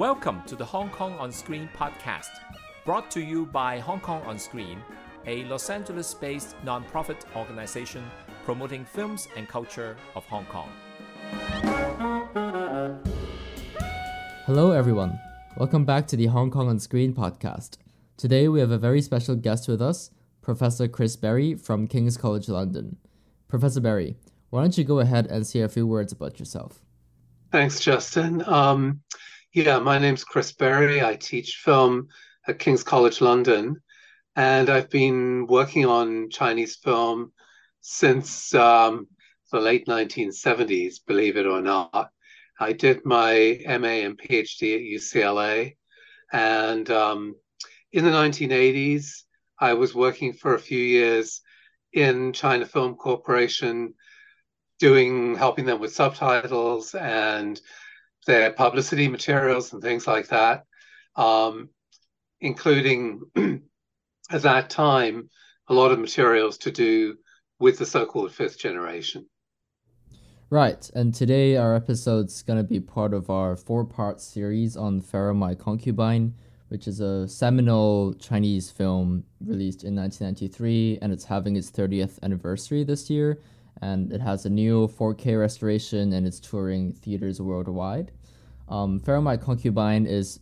Welcome to the Hong Kong on Screen podcast, brought to you by Hong Kong on Screen, a Los Angeles based nonprofit organization promoting films and culture of Hong Kong. Hello, everyone. Welcome back to the Hong Kong on Screen podcast. Today we have a very special guest with us, Professor Chris Berry from King's College London. Professor Berry, why don't you go ahead and say a few words about yourself? Thanks, Justin. Um, yeah, my name's Chris Berry. I teach film at King's College London, and I've been working on Chinese film since um, the late 1970s, believe it or not. I did my MA and PhD at UCLA, and um, in the 1980s, I was working for a few years in China Film Corporation, doing helping them with subtitles and their publicity materials and things like that, um, including at that time a lot of materials to do with the so-called fifth generation. Right, and today our episode's gonna be part of our four-part series on Farewell My Concubine, which is a seminal Chinese film released in 1993, and it's having its 30th anniversary this year and it has a new 4K restoration and it's touring theaters worldwide. Um, My Concubine is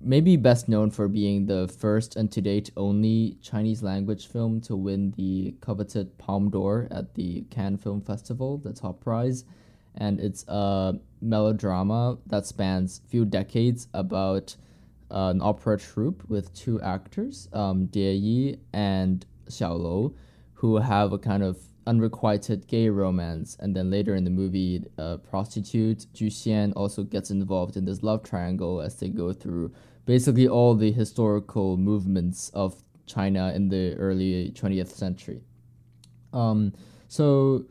maybe best known for being the first and to date only Chinese language film to win the coveted Palme d'Or at the Cannes Film Festival, the top prize. And it's a melodrama that spans a few decades about uh, an opera troupe with two actors, um, Die Yi and Xiao Lou, who have a kind of unrequited gay romance, and then later in the movie, prostitute Ju Xian also gets involved in this love triangle as they go through basically all the historical movements of China in the early 20th century. Um, so,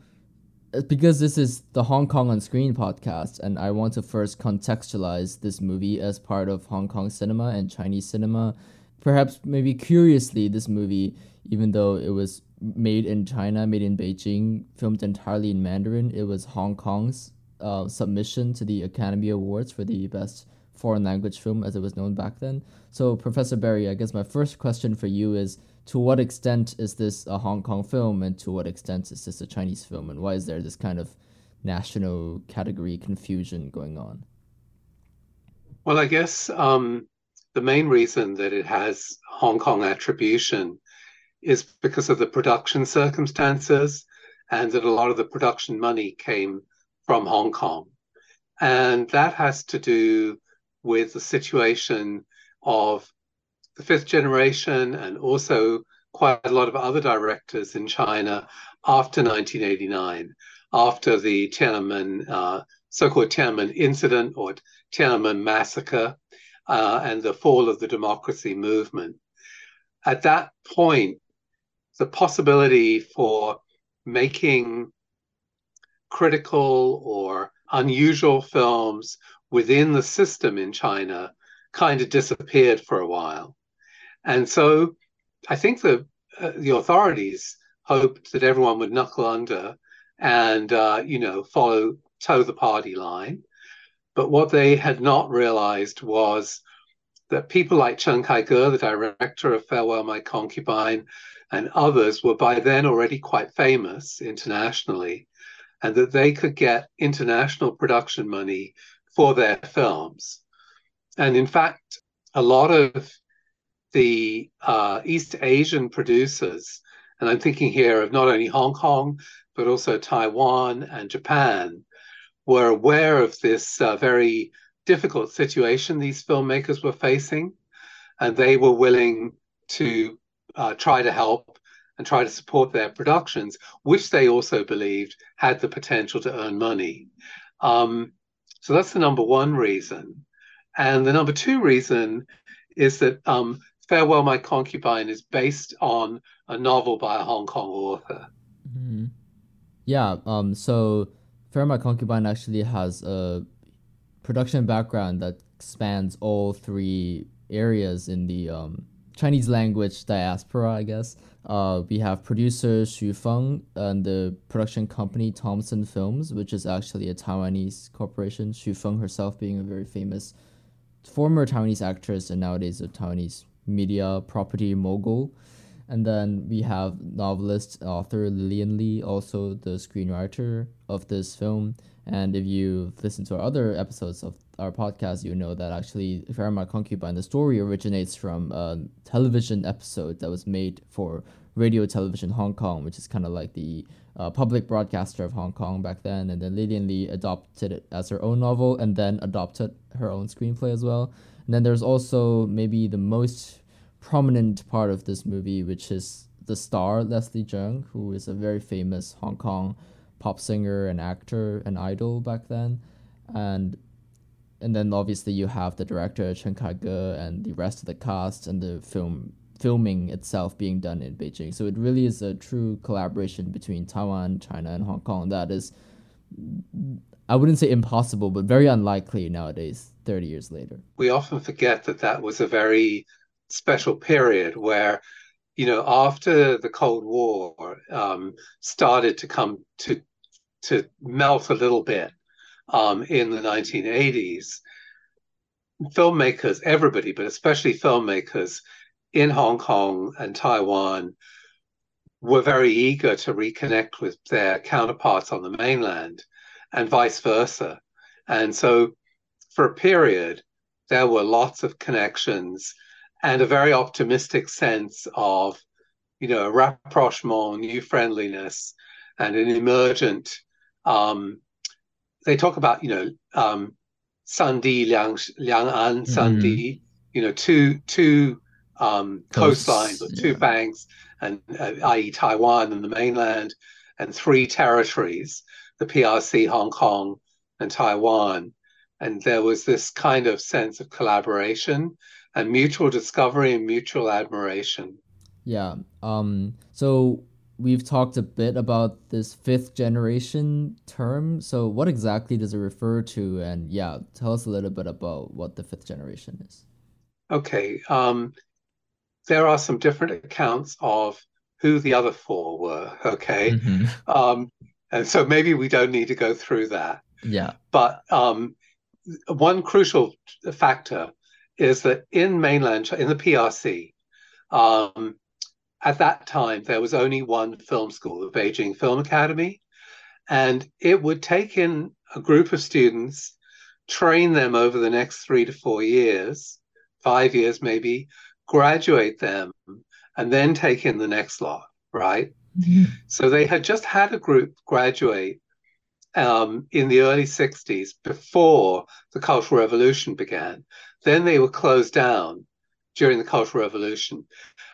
uh, because this is the Hong Kong on Screen podcast, and I want to first contextualize this movie as part of Hong Kong cinema and Chinese cinema, perhaps maybe curiously, this movie, even though it was made in China, made in Beijing, filmed entirely in Mandarin. It was Hong Kong's uh, submission to the Academy Awards for the best foreign language film, as it was known back then. So, Professor Berry, I guess my first question for you is to what extent is this a Hong Kong film, and to what extent is this a Chinese film, and why is there this kind of national category confusion going on? Well, I guess um, the main reason that it has Hong Kong attribution is because of the production circumstances and that a lot of the production money came from Hong Kong. And that has to do with the situation of the fifth generation and also quite a lot of other directors in China after 1989, after the Tiananmen, uh, so called Tiananmen incident or Tiananmen massacre uh, and the fall of the democracy movement. At that point, the possibility for making critical or unusual films within the system in China kind of disappeared for a while. And so I think the, uh, the authorities hoped that everyone would knuckle under and, uh, you know, follow, toe the party line. But what they had not realized was that people like Chen Kaige, the director of Farewell My Concubine, and others were by then already quite famous internationally, and that they could get international production money for their films. And in fact, a lot of the uh, East Asian producers, and I'm thinking here of not only Hong Kong, but also Taiwan and Japan, were aware of this uh, very difficult situation these filmmakers were facing, and they were willing to uh, try to help and try to support their productions, which they also believed had the potential to earn money. Um, so that's the number one reason. And the number two reason is that um, Farewell My Concubine is based on a novel by a Hong Kong author. Mm-hmm. Yeah, um, so Farewell My Concubine actually has a production background that spans all three areas in the um, Chinese language diaspora, I guess. Uh, we have producer Xu Feng and the production company Thomson Films, which is actually a Taiwanese corporation. Xu Feng herself being a very famous former Taiwanese actress and nowadays a Taiwanese media property mogul. And then we have novelist, author Lillian Lee, also the screenwriter of this film. And if you've listened to our other episodes of our podcast, you know that actually Farewell My Concubine, the story originates from a television episode that was made for Radio Television Hong Kong, which is kind of like the uh, public broadcaster of Hong Kong back then. And then Lillian Lee adopted it as her own novel and then adopted her own screenplay as well. And then there's also maybe the most prominent part of this movie, which is the star Leslie Cheung, who is a very famous Hong Kong pop singer and actor and idol back then, and and then obviously you have the director Chen Kai-ge and the rest of the cast and the film filming itself being done in Beijing. So it really is a true collaboration between Taiwan, China, and Hong Kong that is, I wouldn't say impossible, but very unlikely nowadays, 30 years later. We often forget that that was a very special period where you know after the cold war um, started to come to to melt a little bit um, in the 1980s filmmakers everybody but especially filmmakers in hong kong and taiwan were very eager to reconnect with their counterparts on the mainland and vice versa. And so for a period there were lots of connections and a very optimistic sense of, you know, rapprochement, new friendliness, and an emergent. Um, they talk about, you know, um, Sandi Liang Liang An Sandi, mm-hmm. you know, two two um, coastlines, yeah. two banks, and uh, i.e. Taiwan and the mainland, and three territories: the PRC, Hong Kong, and Taiwan. And there was this kind of sense of collaboration and mutual discovery and mutual admiration. Yeah. Um, so we've talked a bit about this fifth generation term. So what exactly does it refer to? And yeah, tell us a little bit about what the fifth generation is. Okay. Um, there are some different accounts of who the other four were. Okay. Mm-hmm. Um, and so maybe we don't need to go through that. Yeah. But um, one crucial factor is that in mainland, in the PRC, um, at that time, there was only one film school, the Beijing Film Academy. And it would take in a group of students, train them over the next three to four years, five years maybe, graduate them, and then take in the next lot, right? Mm-hmm. So they had just had a group graduate um, in the early 60s before the Cultural Revolution began. Then they were closed down during the Cultural Revolution.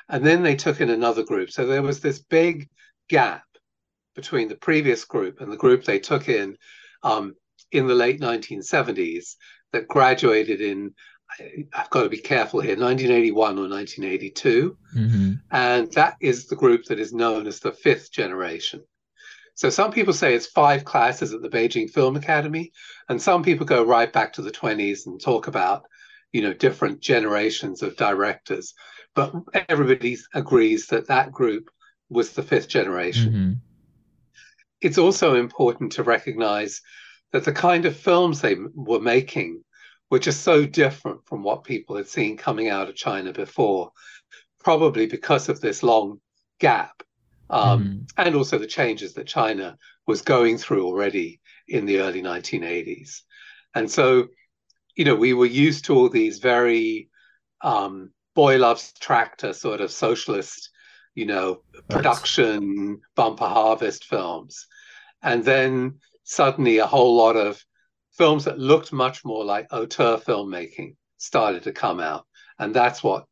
And then they took in another group. So there was this big gap between the previous group and the group they took in um, in the late 1970s that graduated in, I've got to be careful here, 1981 or 1982. Mm-hmm. And that is the group that is known as the fifth generation. So some people say it's five classes at the Beijing Film Academy, and some people go right back to the 20s and talk about you know different generations of directors but everybody agrees that that group was the fifth generation mm-hmm. it's also important to recognize that the kind of films they were making were just so different from what people had seen coming out of china before probably because of this long gap um, mm-hmm. and also the changes that china was going through already in the early 1980s and so you know, we were used to all these very um, boy loves tractor sort of socialist, you know, production bumper harvest films. And then suddenly a whole lot of films that looked much more like auteur filmmaking started to come out. And that's what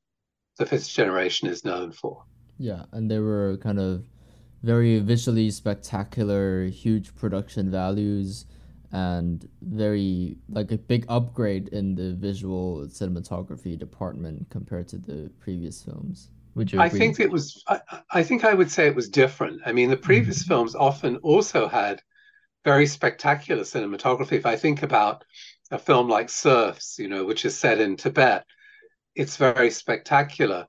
the fifth generation is known for. Yeah. And they were kind of very visually spectacular, huge production values and very like a big upgrade in the visual cinematography department compared to the previous films. Would you? Agree? I think it was. I, I, think I would say it was different. I mean, the previous mm-hmm. films often also had very spectacular cinematography. If I think about a film like Serfs, you know, which is set in Tibet, it's very spectacular,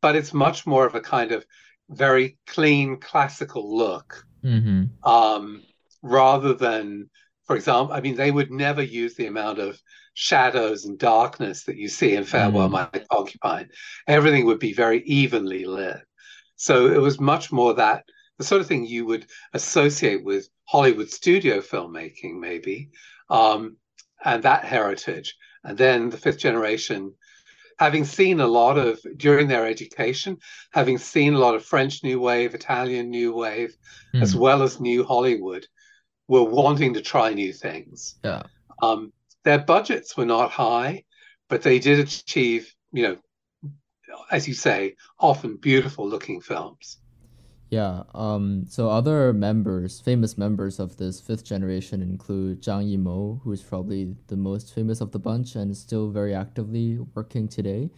but it's much more of a kind of very clean classical look, mm-hmm. um, rather than for example, I mean, they would never use the amount of shadows and darkness that you see in Farewell, mm. My Concubine. Everything would be very evenly lit. So it was much more that the sort of thing you would associate with Hollywood studio filmmaking, maybe, um, and that heritage. And then the fifth generation, having seen a lot of, during their education, having seen a lot of French New Wave, Italian New Wave, mm. as well as New Hollywood, were wanting to try new things. Yeah. Um, their budgets were not high, but they did achieve, you know, as you say, often beautiful looking films. Yeah. Um. So other members, famous members of this fifth generation, include Zhang Yimou, who is probably the most famous of the bunch and is still very actively working today.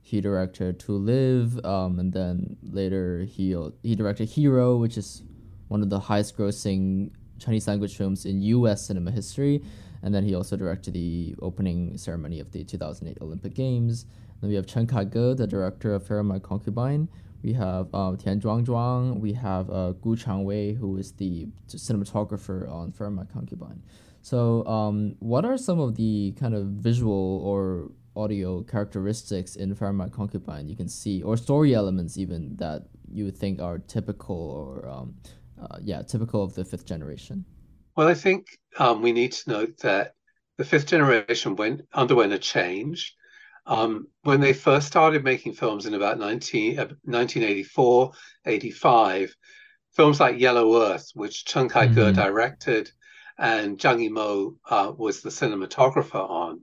He directed To Live, um, and then later he he directed Hero, which is one of the highest grossing Chinese language films in U.S. cinema history. And then he also directed the opening ceremony of the 2008 Olympic Games. Then we have Chen Kaige, the director of Farewell My Concubine. We have uh, Tian Zhuangzhuang. We have uh, Gu Changwei, who is the cinematographer on Farewell My Concubine. So, um, what are some of the kind of visual or audio characteristics in Farewell My Concubine you can see, or story elements even that you would think are typical or um, uh, yeah, typical of the fifth generation? Well, I think um, we need to note that the fifth generation went underwent a change. Um, when they first started making films in about 19, uh, 1984, 85, films like Yellow Earth, which Chen Kaige mm-hmm. directed and Zhang Yimou uh, was the cinematographer on,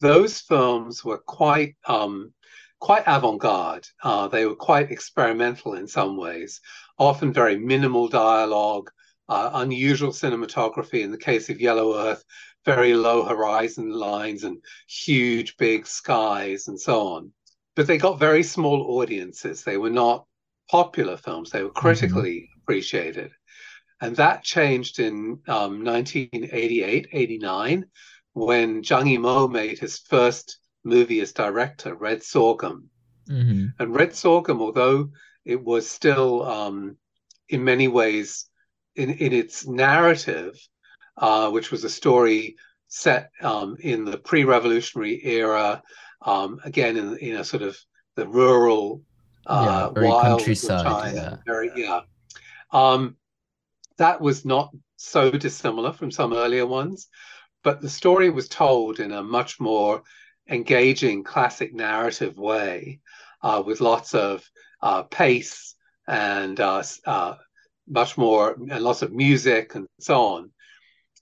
those films were quite um, quite avant-garde. Uh, they were quite experimental in some ways, often very minimal dialogue, uh, unusual cinematography. In the case of Yellow Earth, very low horizon lines and huge big skies and so on. But they got very small audiences. They were not popular films. They were mm-hmm. critically mm-hmm. appreciated. And that changed in um, 1988, 89, when Zhang Yimou made his first movie as director, Red Sorghum. Mm-hmm. And Red Sorghum, although it was still um, in many ways in, in its narrative, uh, which was a story set um, in the pre-revolutionary era, um, again in, in a sort of the rural, uh, yeah, wild countryside, China, yeah. Very, yeah. Um, that was not so dissimilar from some earlier ones, but the story was told in a much more engaging classic narrative way uh, with lots of uh, pace and uh, uh, much more and lots of music and so on.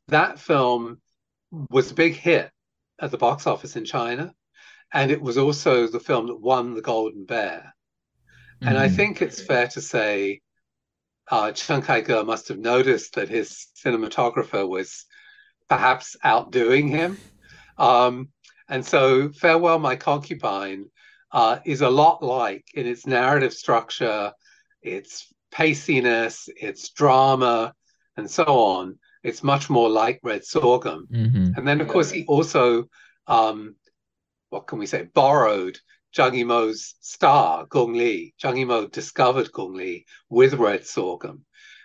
That film was a big hit at the box office in China, and it was also the film that won the Golden Bear. Mm-hmm. And I mm-hmm. think it's fair to say uh, Chen Kaige must have noticed that his cinematographer was perhaps outdoing him. Um, and so, Farewell, My Concubine uh, is a lot like in its narrative structure, its paciness, its drama, and so on. It's much more like Red Sorghum. Mm-hmm. And then, of course, he also, um, what can we say, borrowed Zhang Yimou's star, Gong Li. Zhang Yimou discovered Gong Li with Red Sorghum.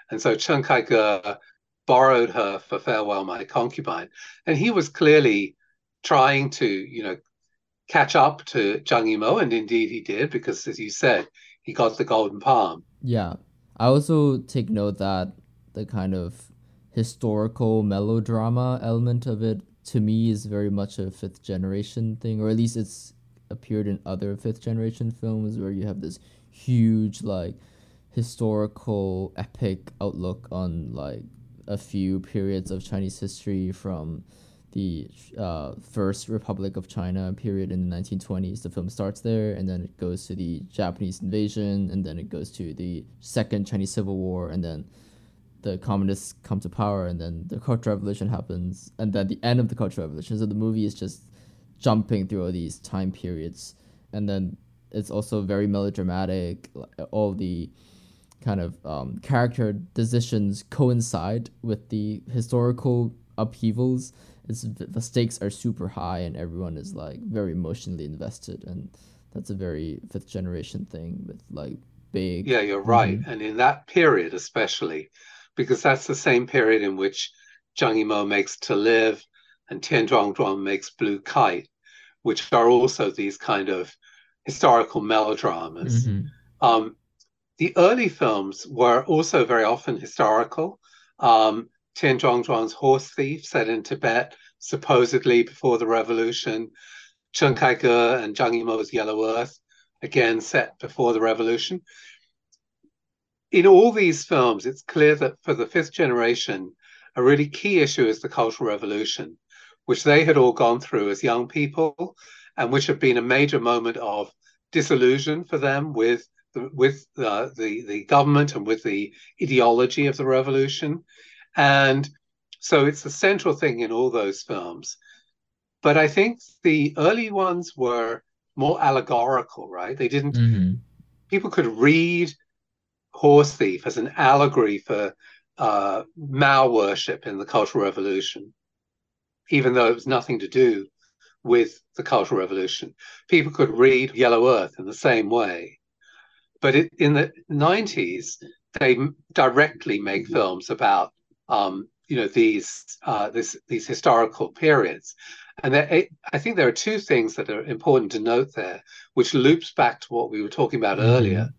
And so Chen Kaige borrowed her for Farewell, My Concubine. And he was clearly trying to, you know, catch up to Zhang Yimou, and indeed he did, because as you said, he got the Golden Palm. Yeah. I also take note that the kind of historical melodrama element of it to me is very much a fifth generation thing, or at least it's appeared in other fifth generation films where you have this huge like historical epic outlook on like a few periods of Chinese history from the uh, first Republic of China period in the 1920s. The film starts there, and then it goes to the Japanese invasion, and then it goes to the second Chinese Civil War, and then the communists come to power, and then the Cultural Revolution happens, and then the end of the Cultural Revolution. So the movie is just jumping through all these time periods, and then it's also very melodramatic. All the kind of um, character decisions coincide with the historical upheavals it's the stakes are super high and everyone is like very emotionally invested and that's a very fifth generation thing with like big yeah you're right mm-hmm. and in that period especially because that's the same period in which Zhang Yimou makes To Live, and Tian Zhuangzhuang makes Blue Kite, which are also these kind of historical melodramas. Mm-hmm. Um, the early films were also very often historical. Um, Tian Zhuangzhuang's Horse Thief, set in Tibet, supposedly before the revolution. Chen Kaige and Zhang Yimou's Yellow Earth, again set before the revolution. In all these films, it's clear that for the fifth generation, a really key issue is the Cultural Revolution, which they had all gone through as young people, and which had been a major moment of disillusion for them with the, with the, the, the government and with the ideology of the revolution. And so it's a central thing in all those films. But I think the early ones were more allegorical, right? They didn't, mm-hmm. people could read Horse Thief as an allegory for uh, Mao worship in the Cultural Revolution, even though it was nothing to do with the Cultural Revolution. People could read Yellow Earth in the same way. But it, in the 90s, they directly make films about um, you know these uh, this, these historical periods. And there, I think there are two things that are important to note there, which loops back to what we were talking about mm-hmm. earlier.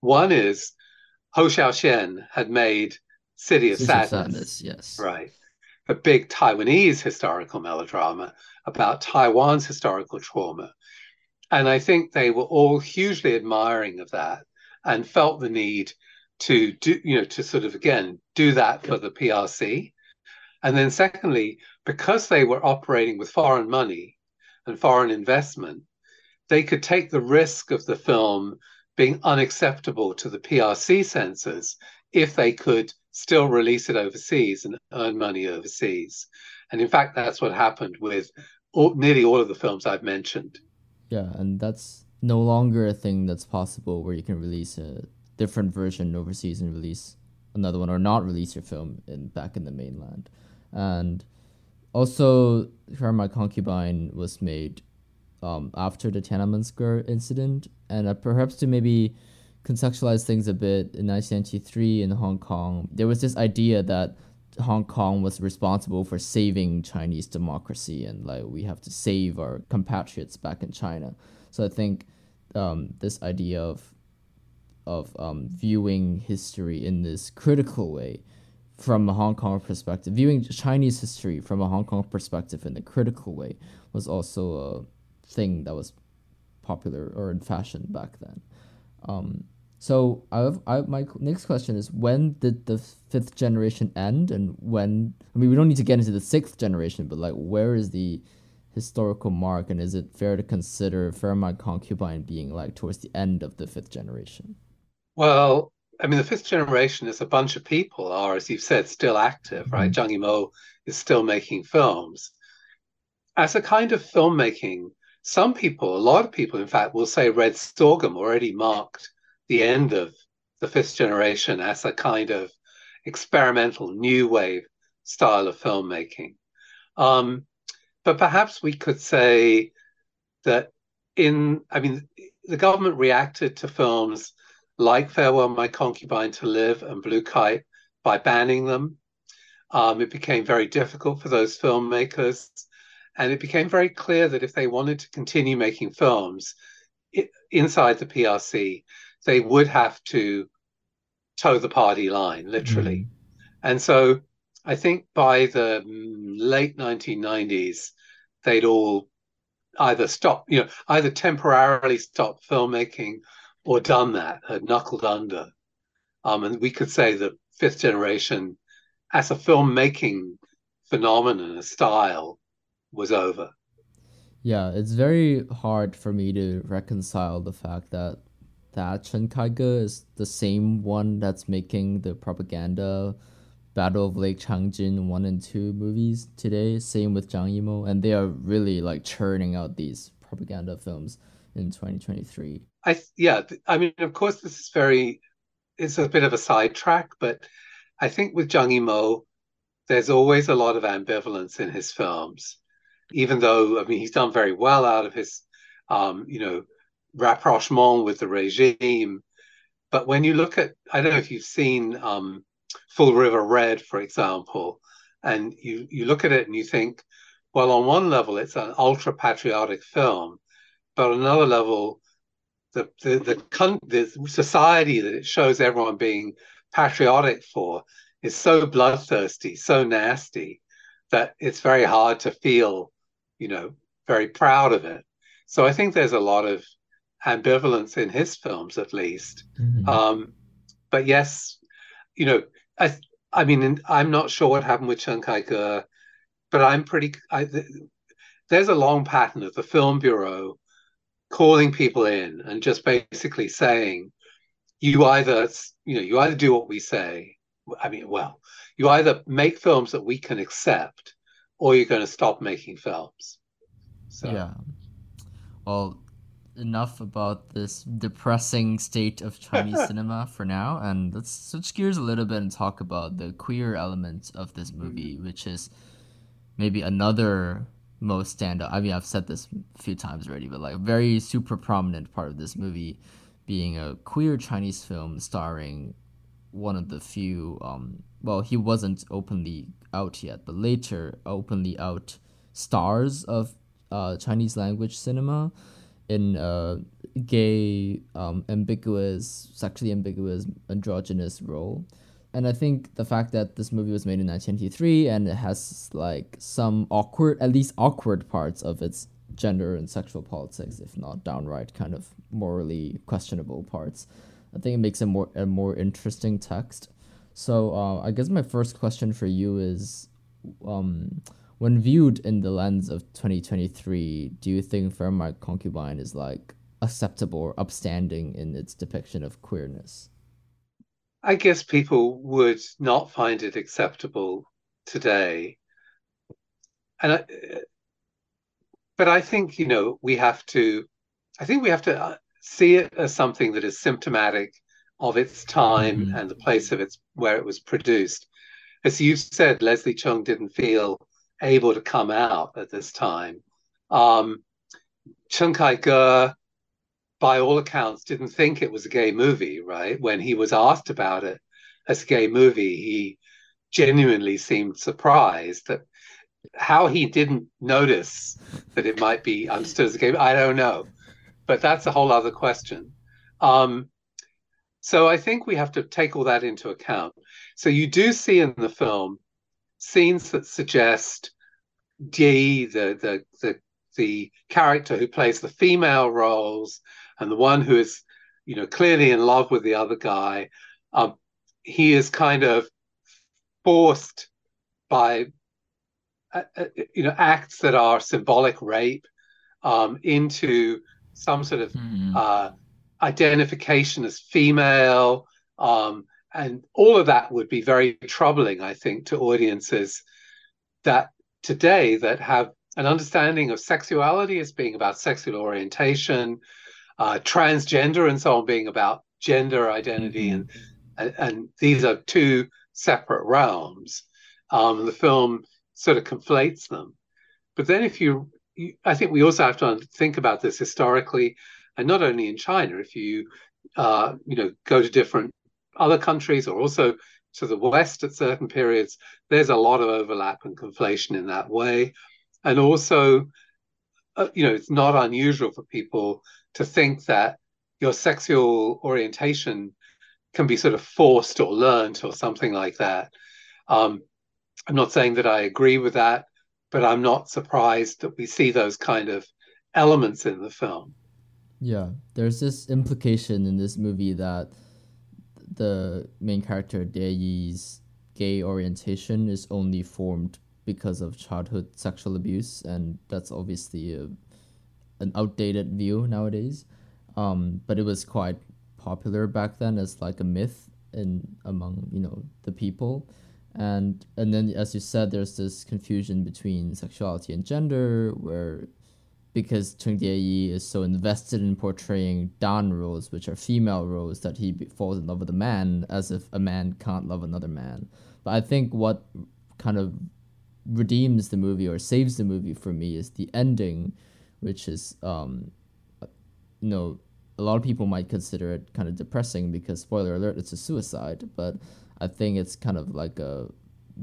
One is Ho Hsiao-hsien had made City of, Sadness, of Sadness, yes, right, a big Taiwanese historical melodrama about Taiwan's historical trauma, and I think they were all hugely admiring of that and felt the need to do, you know, to sort of again do that for the PRC. And then secondly, because they were operating with foreign money and foreign investment, they could take the risk of the film being unacceptable to the PRC censors if they could still release it overseas and earn money overseas. And in fact, that's what happened with all, nearly all of the films I've mentioned. Yeah, and that's no longer a thing that's possible where you can release a different version overseas and release another one or not release your film in back in the mainland. And also, Farewell My Concubine was made um, after the Tiananmen Square incident, and uh, perhaps to maybe contextualize things a bit, in 1993 in Hong Kong, there was this idea that Hong Kong was responsible for saving Chinese democracy, and like we have to save our compatriots back in China. So I think um, this idea of of um, viewing history in this critical way from a Hong Kong perspective, viewing Chinese history from a Hong Kong perspective in a critical way was also a thing that was popular or in fashion back then. Um, so I have, I my next question is when did the fifth generation end and when I mean we don't need to get into the sixth generation but like where is the historical mark and is it fair to consider My Concubine being like towards the end of the fifth generation? Well, I mean, the fifth generation is a bunch of people are, as you've said, still active, right? Mm-hmm. Zhang Yimou is still making films. As a kind of filmmaking, some people, a lot of people, in fact, will say Red Sorghum already marked the end of the fifth generation as a kind of experimental new wave style of filmmaking. Um, but perhaps we could say that in, I mean, the government reacted to films like Farewell My Concubine to Live and Blue Kite by banning them. Um, it became very difficult for those filmmakers. And it became very clear that if they wanted to continue making films it, inside the PRC, they would have to toe the party line, literally. Mm. And so I think by the late 1990s, they'd all either stop, you know, either temporarily stop filmmaking or done that, had knuckled under. Um, and we could say the fifth generation, as a filmmaking phenomenon, a style, was over. Yeah, it's very hard for me to reconcile the fact that that Chen Kaige is the same one that's making the propaganda Battle of Lake Changjin 1 and 2 movies today. Same with Zhang Yimou. And they are really like churning out these propaganda films in 2023. I yeah, I mean, of course, this is very, it's a bit of a sidetrack, but I think with Zhang Yimou, there's always a lot of ambivalence in his films, even though I mean he's done very well out of his, um, you know, rapprochement with the regime. But when you look at, I don't know if you've seen um, Full River Red, for example, and you you look at it and you think, well, on one level it's an ultra patriotic film, but on another level, the the the, the society that it shows everyone being patriotic for is so bloodthirsty, so nasty that it's very hard to feel, you know, very proud of it. So I think there's a lot of ambivalence in his films, at least. Mm-hmm. Um, but yes, you know, I I mean, I'm not sure what happened with Chen Kaige, but I'm pretty. I, there's a long pattern of the film bureau calling people in and just basically saying, you either you know you either do what we say. I mean, well, you either make films that we can accept, or you're going to stop making films. So. Yeah. Well, enough about this depressing state of Chinese cinema for now, and let's switch gears a little bit and talk about the queer element of this movie, mm. which is maybe another most standout. I mean, I've said this a few times already, but like very super prominent part of this movie being a queer Chinese film starring one of the few. Um, well, he wasn't openly out yet, but later openly out stars of uh, Chinese language cinema in a gay, um, ambiguous, sexually ambiguous, androgynous role. And I think the fact that this movie was made in 1983 and it has like some awkward, at least awkward parts of its gender and sexual politics, if not downright kind of morally questionable parts, I think it makes it more a more interesting text. So uh, I guess my first question for you is, um, when viewed in the lens of 2023, do you think Farewell My Concubine is like acceptable or upstanding in its depiction of queerness? I guess people would not find it acceptable today. And I, but I think, you know, we have to, I think we have to uh, see it as something that is symptomatic of its time mm-hmm. and the place of its where it was produced. As you said, Leslie Cheung didn't feel able to come out at this time. Um, Chen Kaige, by all accounts, didn't think it was a gay movie, right? When he was asked about it as a gay movie, he genuinely seemed surprised that how he didn't notice that it might be understood as a gay I don't know. But that's a whole other question. Um, so I think we have to take all that into account. So you do see in the film scenes that suggest Jie, the, the the the character who plays the female roles and the one who is, you know, clearly in love with the other guy, um, he is kind of forced by, uh, uh, you know, acts that are symbolic rape um, into some sort of mm. uh, identification as female. Um, and all of that would be very troubling, I think, to audiences that today that have an understanding of sexuality as being about sexual orientation, uh, transgender and so on being about gender identity, mm-hmm. and, and, and these are two separate realms. Um, the film sort of conflates them. But then, if you, you, I think we also have to think about this historically, and not only in China. If you, uh, you know, go to different other countries or also to the west at certain periods, there's a lot of overlap and conflation in that way. And also, uh, you know, it's not unusual for people to think that your sexual orientation can be sort of forced or learned or something like that. Um, I'm not saying that I agree with that, but I'm not surprised that we see those kind of elements in the film. Yeah, there's this implication in this movie that the main character Die's gay orientation is only formed because of childhood sexual abuse, and that's obviously a, an outdated view nowadays. Um, but it was quite popular back then as like a myth in among you know the people, and and then as you said, there's this confusion between sexuality and gender, where because Cheng Die is so invested in portraying Dan roles, which are female roles, that he falls in love with a man as if a man can't love another man. But I think what kind of redeems the movie or saves the movie for me is the ending, which is, um, you know, a lot of people might consider it kind of depressing because, spoiler alert, it's a suicide. But I think it's kind of like a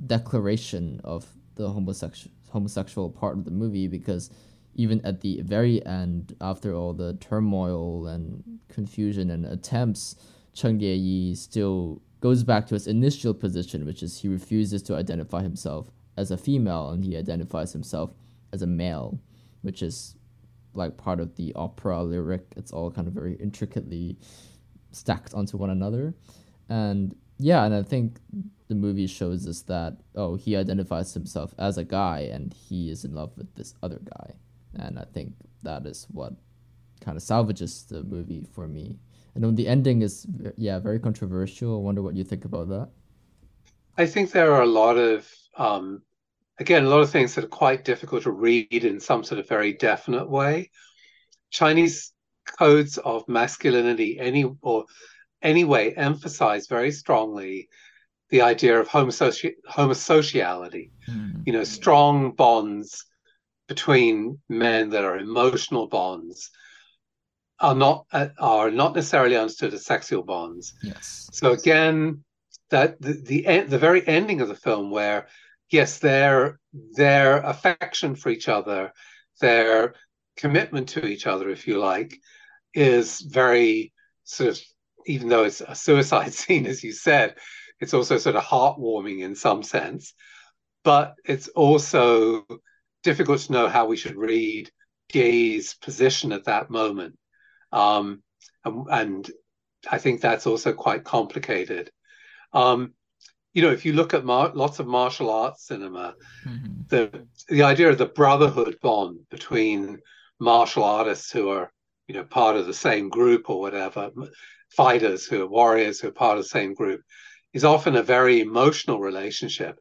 declaration of the homosexual homosexual part of the movie because even at the very end, after all the turmoil and confusion and attempts, Cheng Yi still goes back to his initial position, which is he refuses to identify himself as a female and he identifies himself as a male, which is like part of the opera lyric. It's all kind of very intricately stacked onto one another. And yeah, and I think the movie shows us that oh, he identifies himself as a guy and he is in love with this other guy. And I think that is what kind of salvages the movie for me. And then the ending is yeah, very controversial. I wonder what you think about that. I think there are a lot of um, again, a lot of things that are quite difficult to read in some sort of very definite way. Chinese codes of masculinity any or anyway emphasize very strongly the idea of homosociality, mm. you know, strong bonds between men that are emotional bonds are not uh, are not necessarily understood as sexual bonds. Yes. So again, that the the, the very ending of the film where yes, their their affection for each other, their commitment to each other, if you like, is very sort of even though it's a suicide scene, as you said, it's also sort of heartwarming in some sense. But it's also difficult to know how we should read Gay's position at that moment. Um, and, and, I think that's also quite complicated. Um, you know, if you look at mar- lots of martial arts cinema, mm-hmm. the the idea of the brotherhood bond between martial artists who are, you know, part of the same group or whatever, fighters who are warriors who are part of the same group, is often a very emotional relationship.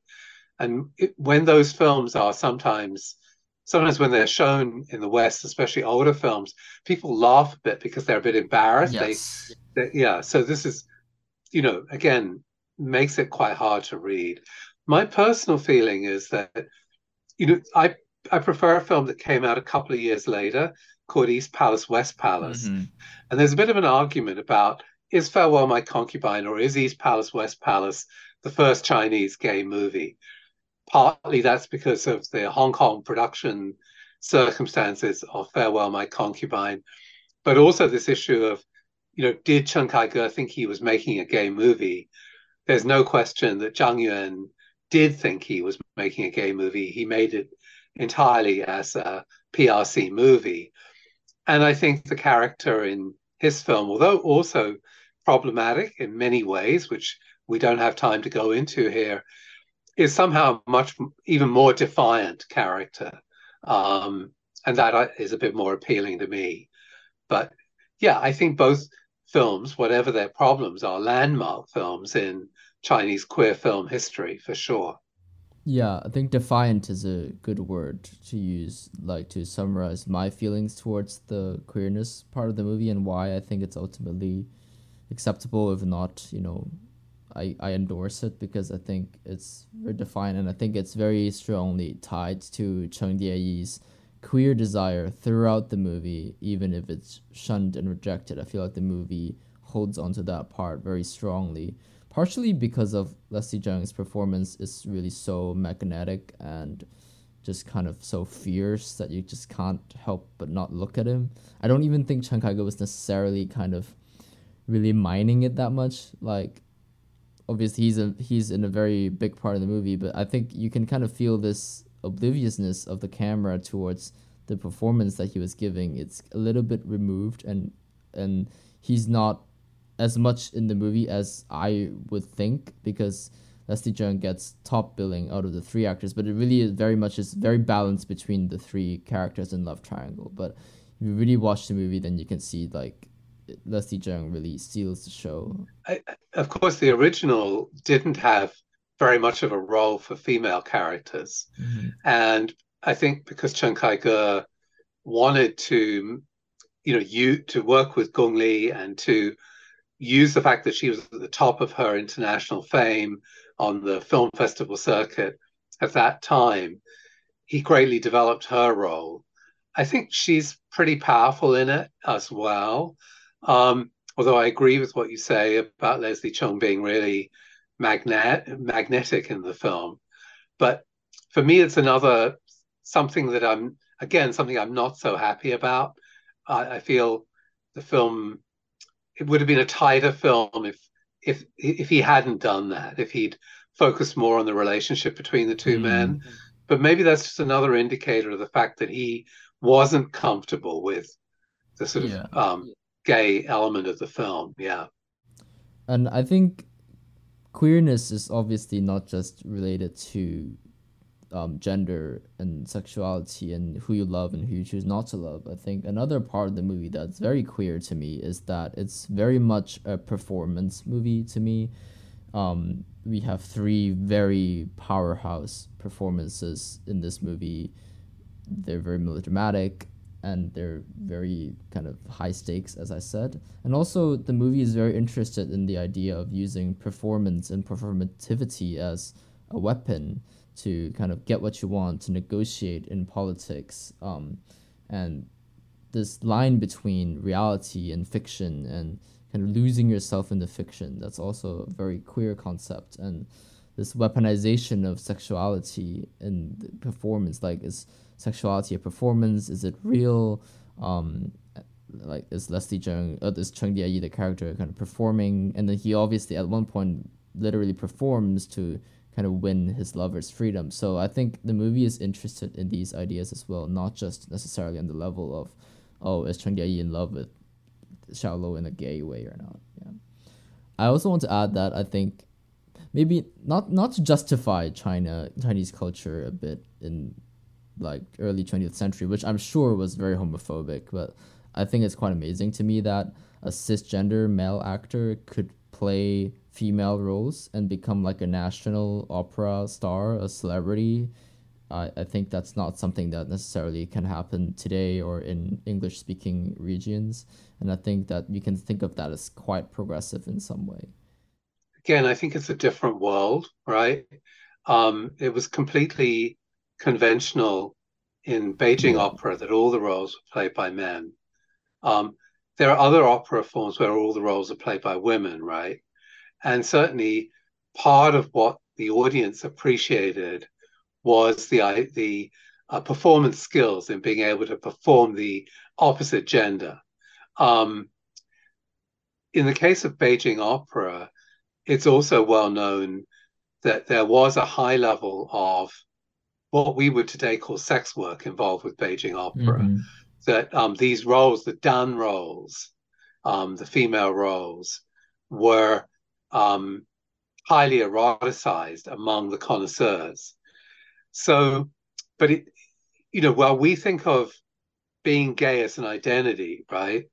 And it, when those films are sometimes, sometimes when they're shown in the West, especially older films, people laugh a bit because they're a bit embarrassed. Yes. They, they, yeah. So this is, you know, again, makes it quite hard to read. My personal feeling is that, you know, I I prefer a film that came out a couple of years later called East Palace, West Palace. Mm-hmm. And there's a bit of an argument about is Farewell My Concubine or is East Palace, West Palace the first Chinese gay movie? Partly that's because of the Hong Kong production circumstances of Farewell My Concubine, but also this issue of, you know, did Chen Kaige think he was making a gay movie? There's no question that Zhang Yuan did think he was making a gay movie. He made it entirely as a PRC movie. And I think the character in his film, although also problematic in many ways, which we don't have time to go into here, is somehow much even more defiant character. Um, and that is a bit more appealing to me. But yeah, I think both films, whatever their problems are, landmark films in Chinese queer film history for sure. Yeah, I think defiant is a good word to use, like to summarize my feelings towards the queerness part of the movie and why I think it's ultimately acceptable, if not, you know, I, I endorse it because I think it's very defiant and I think it's very strongly tied to Cheng Dieyi's queer desire throughout the movie, even if it's shunned and rejected. I feel like the movie holds onto that part very strongly, partially because of Leslie Cheung's performance is really so magnetic and just kind of so fierce that you just can't help but not look at him. I don't even think Chen Kaige was necessarily kind of really mining it that much. Like obviously he's a he's in a very big part of the movie, but I think you can kind of feel this obliviousness of the camera towards the performance that he was giving. It's a little bit removed and and he's not as much in the movie as I would think because Leslie Cheung gets top billing out of the three actors, but it really is very much is very balanced between the three characters in Love Triangle. But if you really watch the movie, then you can see like Leslie Cheung really steals the show. I, of course, the original didn't have very much of a role for female characters. Mm-hmm. And I think because Chen Kaige wanted to, you know, you to work with Gong Li and to use the fact that she was at the top of her international fame on the film festival circuit at that time, he greatly developed her role. I think she's pretty powerful in it as well. Um, although I agree with what you say about Leslie Cheung being really magnet magnetic in the film. But for me, it's another something that I'm again something I'm not so happy about. I, I feel the film it would have been a tighter film if if if he hadn't done that, if he'd focused more on the relationship between the two mm. men. But maybe that's just another indicator of the fact that he wasn't comfortable with the sort yeah. of um, gay element of the film. Yeah. And I think queerness is obviously not just related to um, gender and sexuality and who you love and who you choose not to love. I think another part of the movie that's very queer to me is that it's very much a performance movie to me. Um, we have three very powerhouse performances in this movie. They're very melodramatic and they're very kind of high stakes, as I said. And also, the movie is very interested in the idea of using performance and performativity as a weapon to kind of get what you want, to negotiate in politics. Um, and this line between reality and fiction and kind of losing yourself in the fiction, that's also a very queer concept. And this weaponization of sexuality and performance, like is sexuality a performance? Is it real? Um, like is Leslie Cheung, uh, is Cheng Dieyi the character kind of performing? And then he obviously at one point literally performs to kind of win his lover's freedom. So I think the movie is interested in these ideas as well, not just necessarily on the level of, oh, is Cheng Dieyi in love with Xiao in a gay way or not? Yeah. I also want to add that I think maybe not not to justify China Chinese culture a bit in like early 20th century, which I'm sure was very homophobic, but I think it's quite amazing to me that a cisgender male actor could play female roles and become like a national opera star, a celebrity. I, I think that's not something that necessarily can happen today or in English speaking regions. And I think that you can think of that as quite progressive in some way. Again, I think it's a different world, right? Um, it was completely conventional in Beijing yeah. opera that all the roles were played by men. Um, there are other opera forms where all the roles are played by women, right? And certainly part of what the audience appreciated was the the uh, performance skills in being able to perform the opposite gender. Um, in the case of Beijing opera, it's also well known that there was a high level of what we would today call sex work involved with Beijing opera. Mm-hmm. That um, these roles, the Dan roles, um, the female roles, were um, highly eroticized among the connoisseurs. So, but it, you know, while we think of being gay as an identity, right?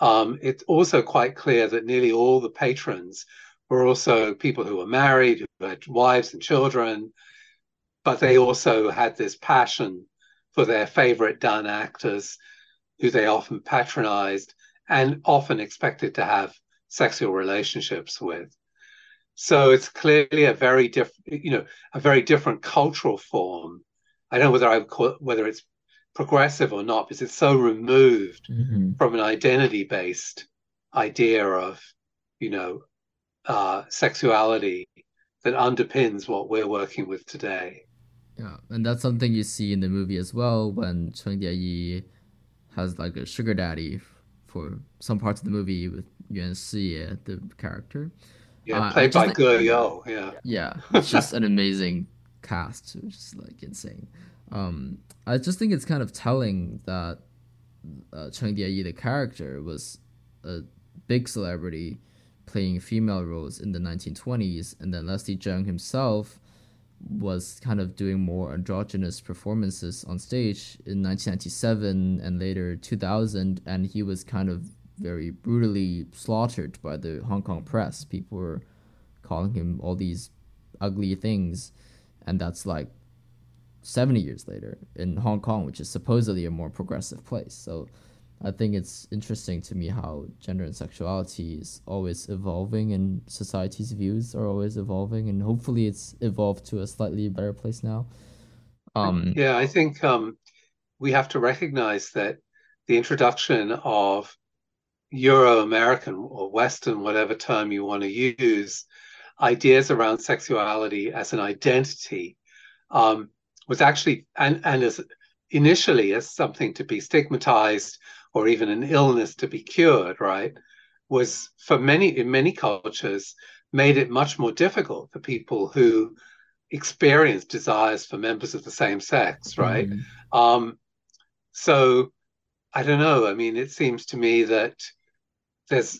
Um, it's also quite clear that nearly all the patrons were also people who were married, who had wives and children, but they also had this passion for their favorite Dan actors, who they often patronized and often expected to have sexual relationships with. So it's clearly a very different, you know, a very different cultural form. I don't know whether I would call it, whether it's progressive or not, because it's so removed mm-hmm. from an identity-based idea of, you know, uh, sexuality that underpins what we're working with today. Yeah, and that's something you see in the movie as well when Cheng Dieyi has like a sugar daddy for some parts of the movie with Yuan Siye, the character. Yeah, uh, played by Ge You. Yeah. Yeah, it's just an amazing cast, which is like insane. Um, I just think it's kind of telling that uh, Cheng Dieyi, the character, was a big celebrity playing female roles in the 1920s, and then Leslie Cheung himself was kind of doing more androgynous performances on stage in 1997 and later 2000 and he was kind of very brutally slaughtered by the Hong Kong press. People were calling him all these ugly things. And that's like 70 years later in Hong Kong which is supposedly a more progressive place. So I think it's interesting to me how gender and sexuality is always evolving and society's views are always evolving. And hopefully it's evolved to a slightly better place now. Um, yeah, I think um, we have to recognize that the introduction of Euro American or Western, whatever term you want to use, ideas around sexuality as an identity um, was actually and and as initially as something to be stigmatized or even an illness to be cured, right? Was for many in many cultures made it much more difficult for people who experience desires for members of the same sex, right? Mm-hmm. Um, so I don't know. I mean, it seems to me that there's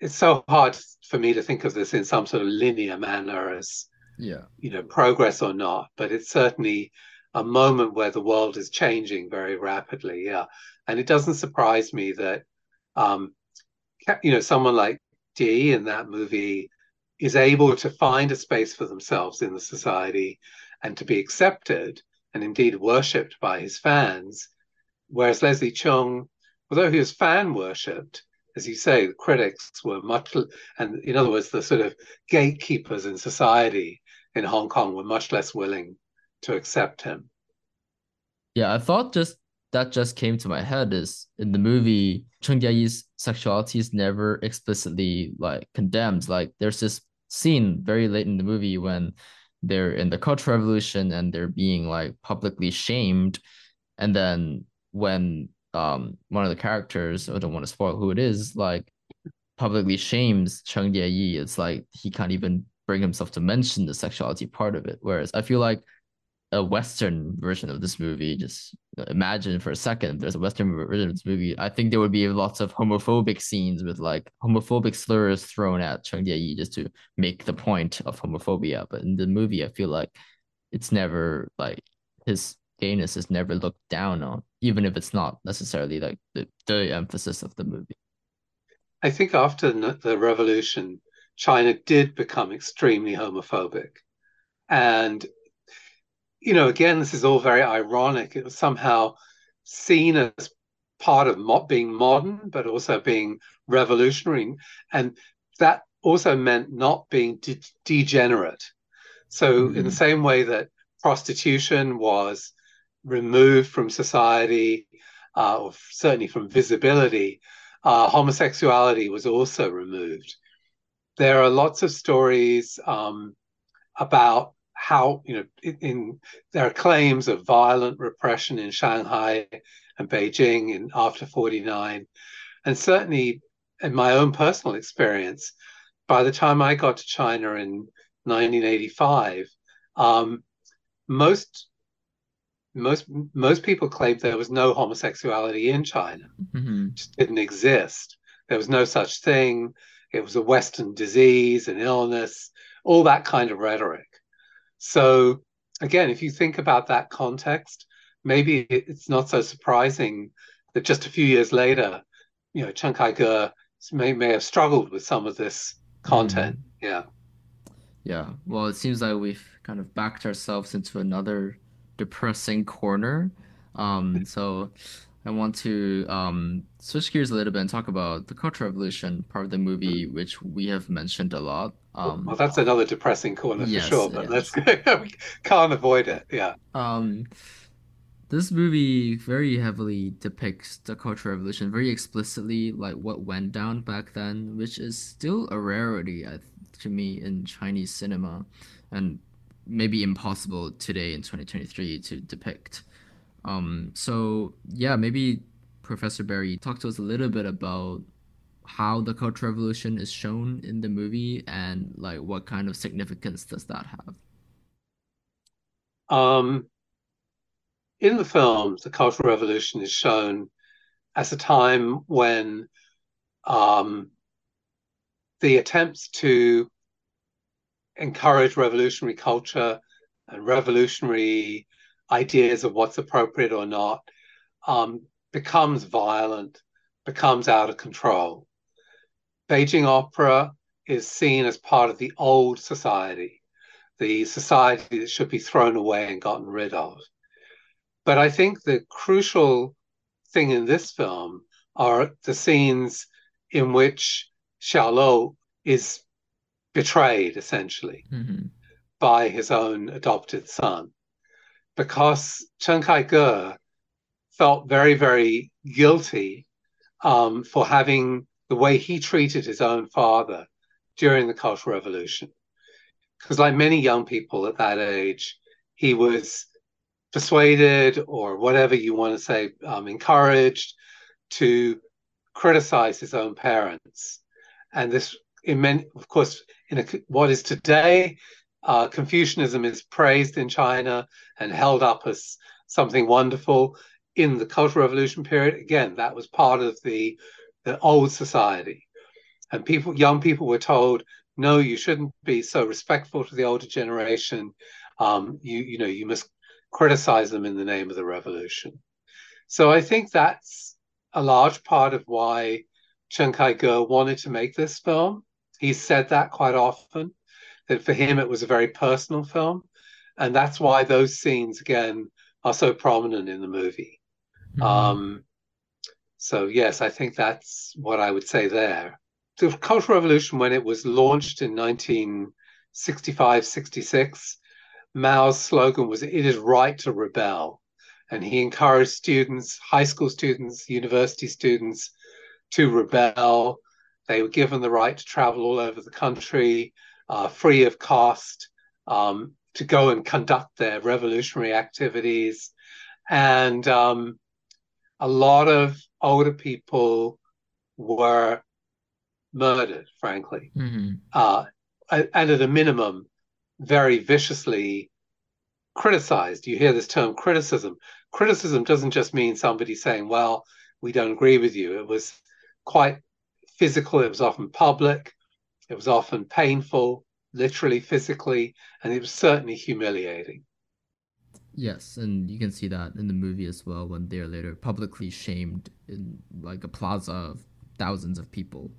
it's so hard for me to think of this in some sort of linear manner as yeah you know progress or not but it's certainly a moment where the world is changing very rapidly yeah and it doesn't surprise me that um you know someone like D in that movie is able to find a space for themselves in the society and to be accepted and indeed worshipped by his fans whereas Leslie Cheung although he was fan worshipped as you say, the critics were much, and in other words, the sort of gatekeepers in society in Hong Kong were much less willing to accept him. Yeah, I thought just that just came to my head is in the movie Cheng Jie-yi's sexuality is never explicitly like condemned. Like there's this scene very late in the movie when they're in the Cultural Revolution and they're being like publicly shamed, and then when um one of the characters, I don't want to spoil who it is, like publicly shames Cheng Jie-yi. It's like he can't even bring himself to mention the sexuality part of it. Whereas I feel like a Western version of this movie, just imagine for a second there's a Western version of this movie. I think there would be lots of homophobic scenes with like homophobic slurs thrown at Cheng Jie-yi just to make the point of homophobia. But in the movie, I feel like it's never like his gayness is never looked down on, even if it's not necessarily like the, the emphasis of the movie. I think after the revolution, China did become extremely homophobic. And, you know, again, this is all very ironic. It was somehow seen as part of being modern, but also being revolutionary. And that also meant not being de- degenerate. So, mm-hmm. in the same way that prostitution was removed from society, uh, or certainly from visibility, uh, homosexuality was also removed. There are lots of stories um, about how you know in, in, there are claims of violent repression in Shanghai and Beijing in after 49 and certainly in my own personal experience by the time I got to China in 1985 um, most most most people claimed there was no homosexuality in China mm-hmm. just didn't exist there was no such thing it was a Western disease, an illness, all that kind of rhetoric. So, again, if you think about that context, maybe it's not so surprising that just a few years later, you know, Chen Kai-ge may, may have struggled with some of this content. Mm. Yeah. Yeah. Well, it seems like we've kind of backed ourselves into another depressing corner. Um, so I want to um, switch gears a little bit and talk about the Cultural Revolution part of the movie, which we have mentioned a lot. Um, well, that's another depressing corner yes, for sure, but let's we can't avoid it. Yeah. Um, this movie very heavily depicts the Cultural Revolution very explicitly, like what went down back then, which is still a rarity to me in Chinese cinema, and maybe impossible today in 2023 to depict. Um, so yeah, maybe Professor Berry talk to us a little bit about how the Cultural Revolution is shown in the movie and like what kind of significance does that have? Um, in the film, the Cultural Revolution is shown as a time when um, the attempts to encourage revolutionary culture and revolutionary ideas of what's appropriate or not um, becomes violent, becomes out of control. Beijing opera is seen as part of the old society, the society that should be thrown away and gotten rid of. But I think the crucial thing in this film are the scenes in which Xiaolou is betrayed essentially mm-hmm. by his own adopted son because Chen Kai-ge felt very, very guilty um, for having the way he treated his own father during the Cultural Revolution. Because, like many young people at that age, he was persuaded or whatever you want to say, um, encouraged to criticize his own parents. And this, in many, of course, in a, what is today, uh, Confucianism is praised in China and held up as something wonderful. In the Cultural Revolution period, again, that was part of the the old society, and people, young people, were told, no, you shouldn't be so respectful to the older generation. Um, you you know you must criticize them in the name of the revolution. So I think that's a large part of why Chen Kai-ge wanted to make this film. He said that quite often, that for him it was a very personal film. And that's why those scenes, again, are so prominent in the movie. Mm-hmm. Um, so, yes, I think that's what I would say there. The Cultural Revolution, when it was launched in 1965 66, Mao's slogan was, It is right to rebel. And he encouraged students, high school students, university students, to rebel. They were given the right to travel all over the country, uh, free of cost, um, to go and conduct their revolutionary activities. And um, a lot of older people were murdered, frankly. Mm-hmm. Uh, and at a minimum, very viciously criticized. You hear this term criticism. Criticism doesn't just mean somebody saying, well, we don't agree with you. It was quite physical, it was often public, it was often painful, literally, physically, and it was certainly humiliating. Yes, and you can see that in the movie as well when they're later publicly shamed in like a plaza of thousands of people.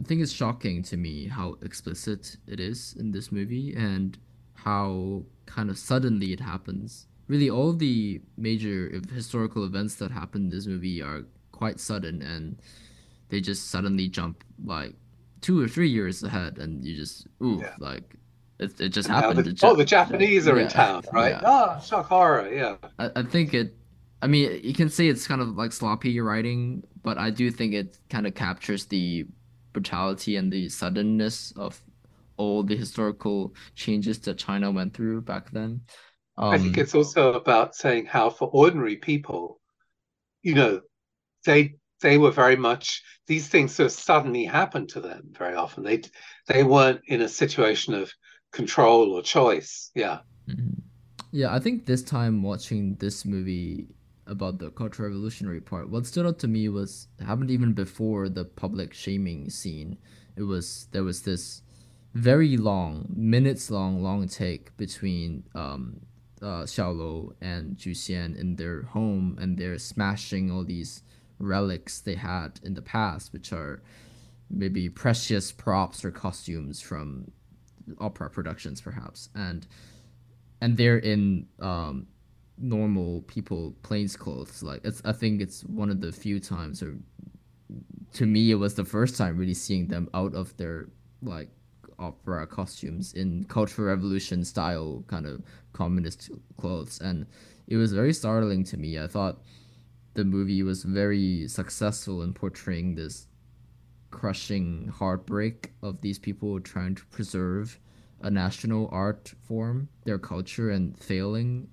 I think it's shocking to me how explicit it is in this movie and how kind of suddenly it happens. Really, all the major historical events that happen in this movie are quite sudden and they just suddenly jump like two or three years ahead and you just, ooh, yeah. like it, it just happened. The, oh, the Japanese are yeah, in town, right? Yeah. Ah, shock horror, yeah. I, I think it I mean, you can say it's kind of like sloppy writing, but I do think it kind of captures the brutality and the suddenness of all the historical changes that China went through back then. Um, I think um, it's also about saying how, for ordinary people, you know, they they were very much these things sort of suddenly happened to them very often. They they weren't in a situation of control or choice. Yeah. Mm-hmm. Yeah, I think this time watching this movie, about the Cultural Revolutionary part. What stood out to me was happened even before the public shaming scene. It was there was this very long, minutes long, long take between um, uh, Xiaolou and Juxian in their home, and they're smashing all these relics they had in the past, which are maybe precious props or costumes from opera productions, perhaps, and and they're in um, normal people plains clothes. Like it's I think it's one of the few times or to me it was the first time really seeing them out of their like opera costumes in cultural revolution style kind of communist clothes and it was very startling to me. I thought the movie was very successful in portraying this crushing heartbreak of these people trying to preserve a national art form, their culture, and failing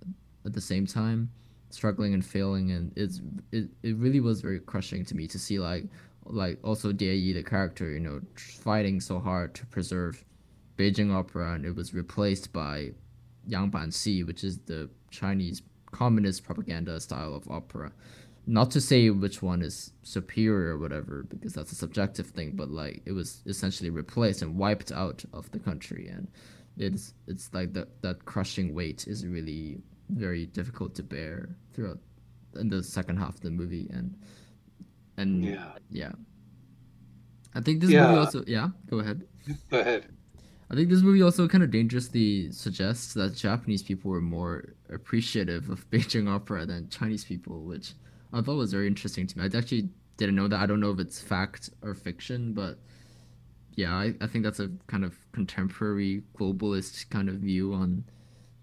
at the same time, struggling and failing, and it's it, it really was very crushing to me to see like like also Yi the character, you know, fighting so hard to preserve Beijing opera, and it was replaced by Yang Ban Xi, which is the Chinese communist propaganda style of opera. Not to say which one is superior or whatever, because that's a subjective thing, but like it was essentially replaced and wiped out of the country, and it's it's like that that crushing weight is really very difficult to bear throughout in the second half of the movie and and yeah. yeah. I think this yeah. movie also yeah go ahead. Go ahead. I think this movie also kind of dangerously suggests that japanese people were more appreciative of beijing opera than chinese people which i thought was very interesting to me i actually didn't know that i don't know if it's fact or fiction but yeah i, I think that's a kind of contemporary globalist kind of view on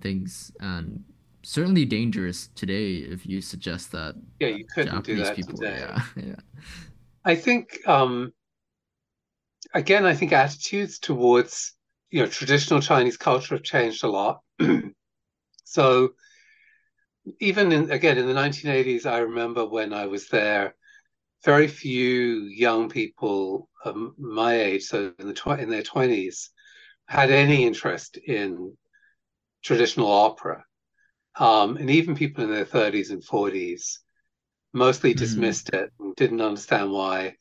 things and certainly dangerous today if you suggest that. Yeah, you couldn't Japanese do that people, today. Yeah, yeah. I think um, again, I think attitudes towards you know traditional Chinese culture have changed a lot. so even in again in the 1980s, I remember when I was there, very few young people um, my age, so in the tw- in their 20s, had any interest in traditional opera, um, and even people in their 30s and 40s mostly mm-hmm. dismissed it and didn't understand why.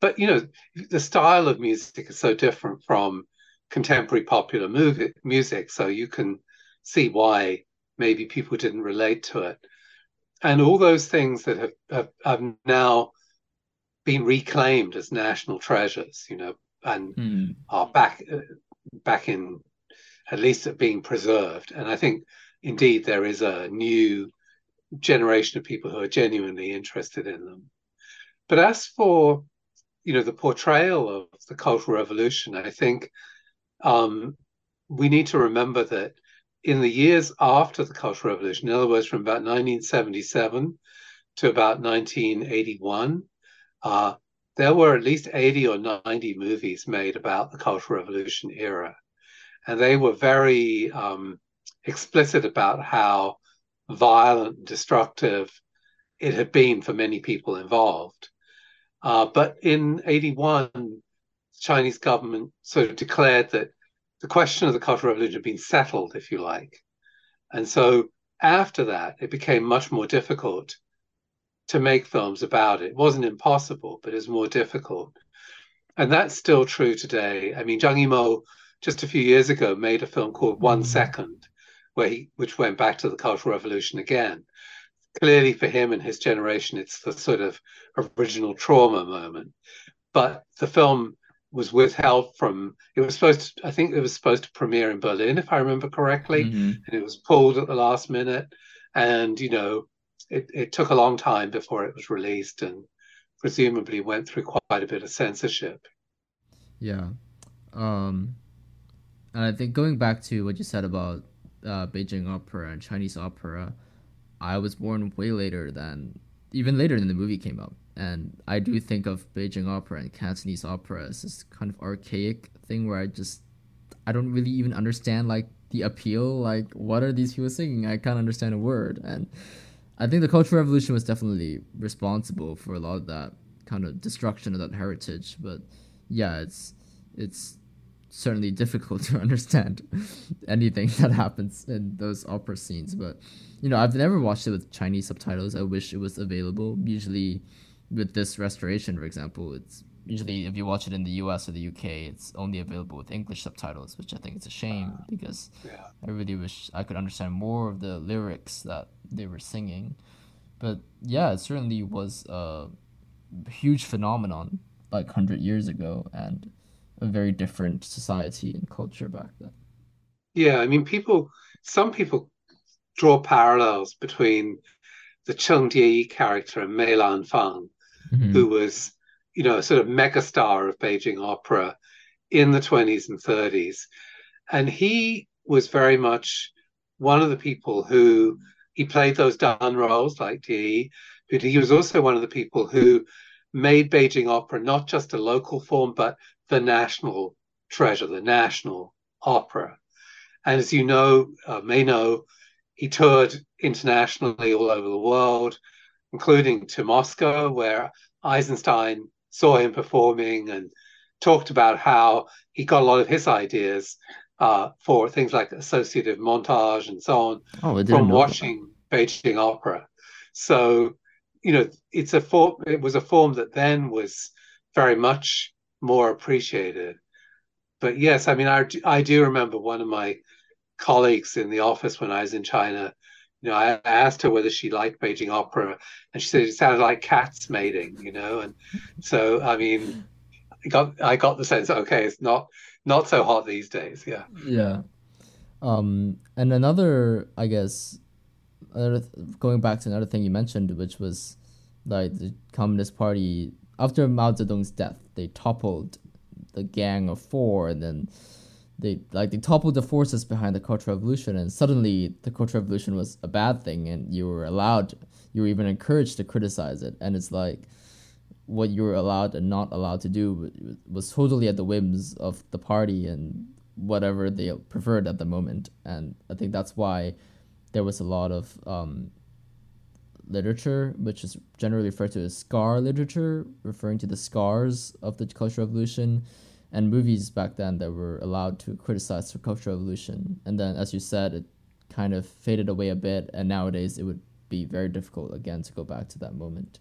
But you know, the style of music is so different from contemporary popular movie, music, so you can see why maybe people didn't relate to it. And all those things that have, have, have now been reclaimed as national treasures, you know, and mm. are back back in at least being preserved. And I think indeed there is a new generation of people who are genuinely interested in them. But as for you know the portrayal of the Cultural Revolution, I think um, we need to remember that in the years after the Cultural Revolution, in other words, from about 1977 to about 1981, uh, there were at least 80 or 90 movies made about the Cultural Revolution era. And they were very um, explicit about how violent and destructive it had been for many people involved. Uh, but in 81, the Chinese government sort of declared that the question of the Cultural Revolution had been settled, if you like. And so after that, it became much more difficult to make films about it. It wasn't impossible, but it's more difficult. And that's still true today. I mean, Zhang Yimou just a few years ago made a film called One mm-hmm. Where he, which went back to the Cultural Revolution again. Clearly, for him and his generation, it's the sort of original trauma moment. But the film was withheld from. It was supposed to. I think it was supposed to premiere in Berlin, if I remember correctly, mm-hmm. and it was pulled at the last minute. And you know, it, it took a long time before it was released, and presumably went through quite a bit of censorship. Yeah, um, and I think going back to what you said about uh, Beijing opera and Chinese opera, I was born way later than even later than the movie came out, and I do think of Beijing opera and Cantonese opera as this kind of archaic thing where I just I don't really even understand like the appeal. Like, what are these people singing? I can't understand a word, and I think the Cultural Revolution was definitely responsible for a lot of that kind of destruction of that heritage. But yeah, it's it's certainly difficult to understand anything that happens in those opera scenes. But you know, I've never watched it with Chinese subtitles. I wish it was available. Usually, with this restoration, for example, it's usually if you watch it in the U.S. or the U.K., it's only available with English subtitles, which I think is a shame uh, because yeah. I really wish I could understand more of the lyrics that they were singing. But yeah, it certainly was a huge phenomenon like hundred years ago, and a very different society and culture back then. Yeah, I mean, people, some people draw parallels between the Cheng Jie character and Mei Lanfang, mm-hmm. who was, you know, sort of megastar of Beijing opera in the 20s and 30s. And he was very much one of the people who he played those Dan roles like Jie, but he was also one of the people who made Beijing opera not just a local form, but the national treasure, the national opera. And as you know, uh, may know, he toured internationally all over the world, including to Moscow, where Eisenstein saw him performing and talked about how he got a lot of his ideas uh, for things like associative montage and so on oh, from watching that. Beijing opera. So, you know, it's a form. It was a form that then was very much more appreciated. But yes, I mean, I, I do remember one of my colleagues in the office when I was in China. You know, I asked her whether she liked Beijing opera, and she said it sounded like cats mating. You know, and so I mean, I got I got the sense, okay, it's not not so hot these days. Yeah. Yeah. Um, and another, I guess, another going back to another thing you mentioned, which was like the Communist Party after Mao Zedong's death, they toppled the Gang of Four, and then they like they toppled the forces behind the Cultural Revolution, and suddenly the Cultural Revolution was a bad thing, and you were allowed, you were even encouraged to criticize it, and it's like, what you were allowed and not allowed to do was totally at the whims of the party and whatever they preferred at the moment. And I think that's why there was a lot of um, literature, which is generally referred to as scar literature, referring to the scars of the Cultural Revolution, and movies back then that were allowed to criticize the Cultural Revolution. And then, as you said, it kind of faded away a bit, and nowadays it would be very difficult again to go back to that moment.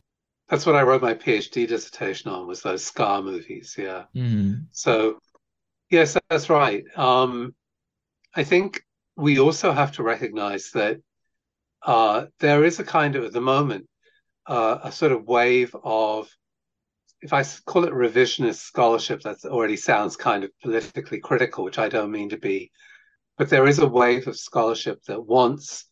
That's what I wrote my PhD dissertation on was those scar movies. Yeah. Mm-hmm. So, yes, that's right. Um, I think we also have to recognize that uh, there is a kind of, at the moment, uh, a sort of wave of, if I call it revisionist scholarship, that already sounds kind of politically critical, which I don't mean to be. But there is a wave of scholarship that wants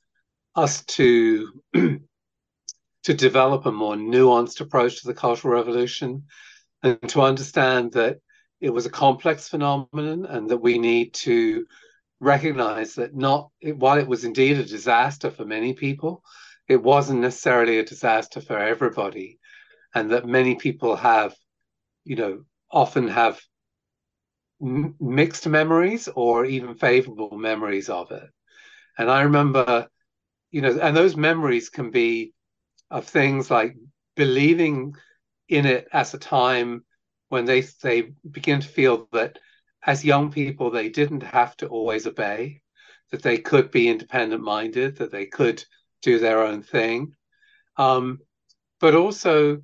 us to to develop a more nuanced approach to the Cultural Revolution and to understand that it was a complex phenomenon and that we need to recognize that not while it was indeed a disaster for many people, it wasn't necessarily a disaster for everybody, and that many people have, you know, often have m- mixed memories or even favorable memories of it. And I remember, you know, and those memories can be of things like believing in it as a time when they they begin to feel that as young people, they didn't have to always obey, that they could be independent minded, that they could do their own thing. Um, but also,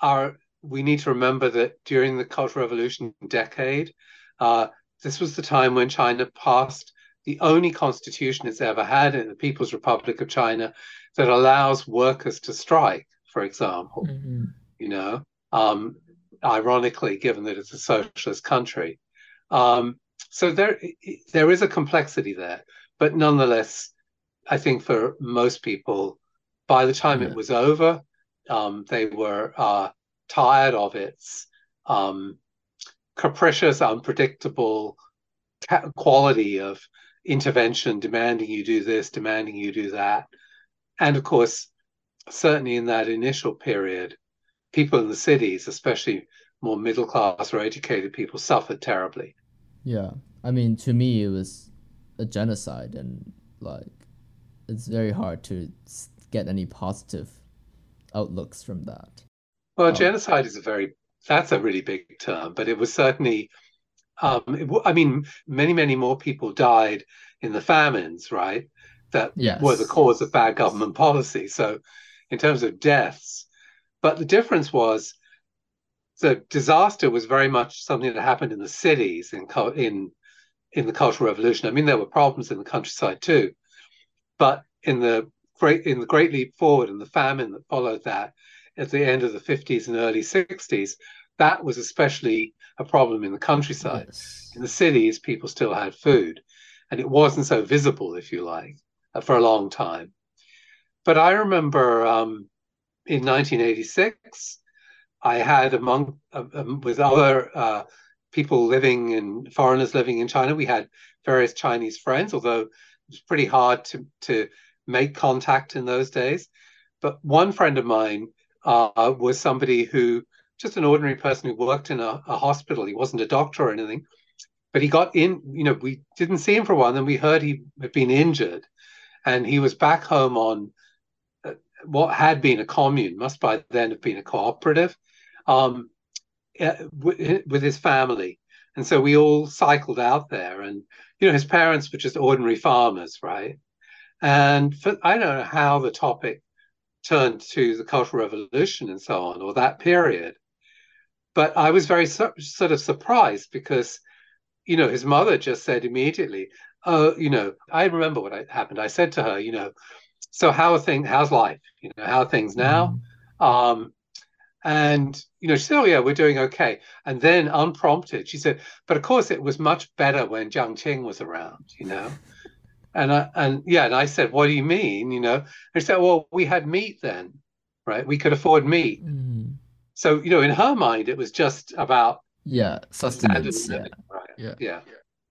our, we need to remember that during the Cultural Revolution decade, uh, this was the time when China passed the only constitution it's ever had in the People's Republic of China that allows workers to strike, for example. Mm-hmm. You know, um, ironically, given that it's a socialist country. Um, so there there is a complexity there, but nonetheless, I think for most people, by the time yeah. it was over, um, they were uh, tired of its um, capricious, unpredictable quality of intervention, demanding you do this, demanding you do that, and of course, certainly in that initial period, people in the cities, especially more middle class or educated people suffered terribly. Yeah. I mean, to me, it was a genocide, and like, it's very hard to get any positive outlooks from that. Well, um, genocide is a very, that's a really big term, but it was certainly, um, it, I mean, many, many more people died in the famines, right? That yes. were the cause of bad government policy. So, in terms of deaths, but the difference was the disaster was very much something that happened in the cities in in in the Cultural Revolution. I mean, there were problems in the countryside too, but in the great in the Great Leap Forward and the famine that followed that at the end of the 50s and early 60s, that was especially a problem in the countryside. Yes. In the cities, people still had food, and it wasn't so visible, if you like, for a long time. But I remember um, in 1986 I had among uh, um, with other uh, people living in foreigners living in China, we had various Chinese friends, although it was pretty hard to to make contact in those days. But one friend of mine uh, was somebody who just an ordinary person who worked in a, a, hospital. He wasn't a doctor or anything, but he got in. You know, we didn't see him for a while. And then we heard he had been injured, and he was back home on uh, what had been a commune, must by then have been a cooperative, um, with his family. And so we all cycled out there, and you know, his parents were just ordinary farmers, right? And for, I don't know how the topic turned to the Cultural Revolution and so on, or that period. But I was very sort of surprised because, you know, his mother just said immediately, "Oh, you know, I remember what happened." I said to her, "You know, so how are things? How's life? You know, how are things now?" Mm. Um, and, you know, she said, Oh, yeah, we're doing okay. And then unprompted, she said, But of course, it was much better when Jiang Qing was around, you know? And I, and yeah, and I said, What do you mean? You know, and she said, Well, we had meat then, right? We could afford meat. Mm-hmm. So, you know, in her mind, it was just about yeah, sustenance. Yeah. Right? yeah. Yeah.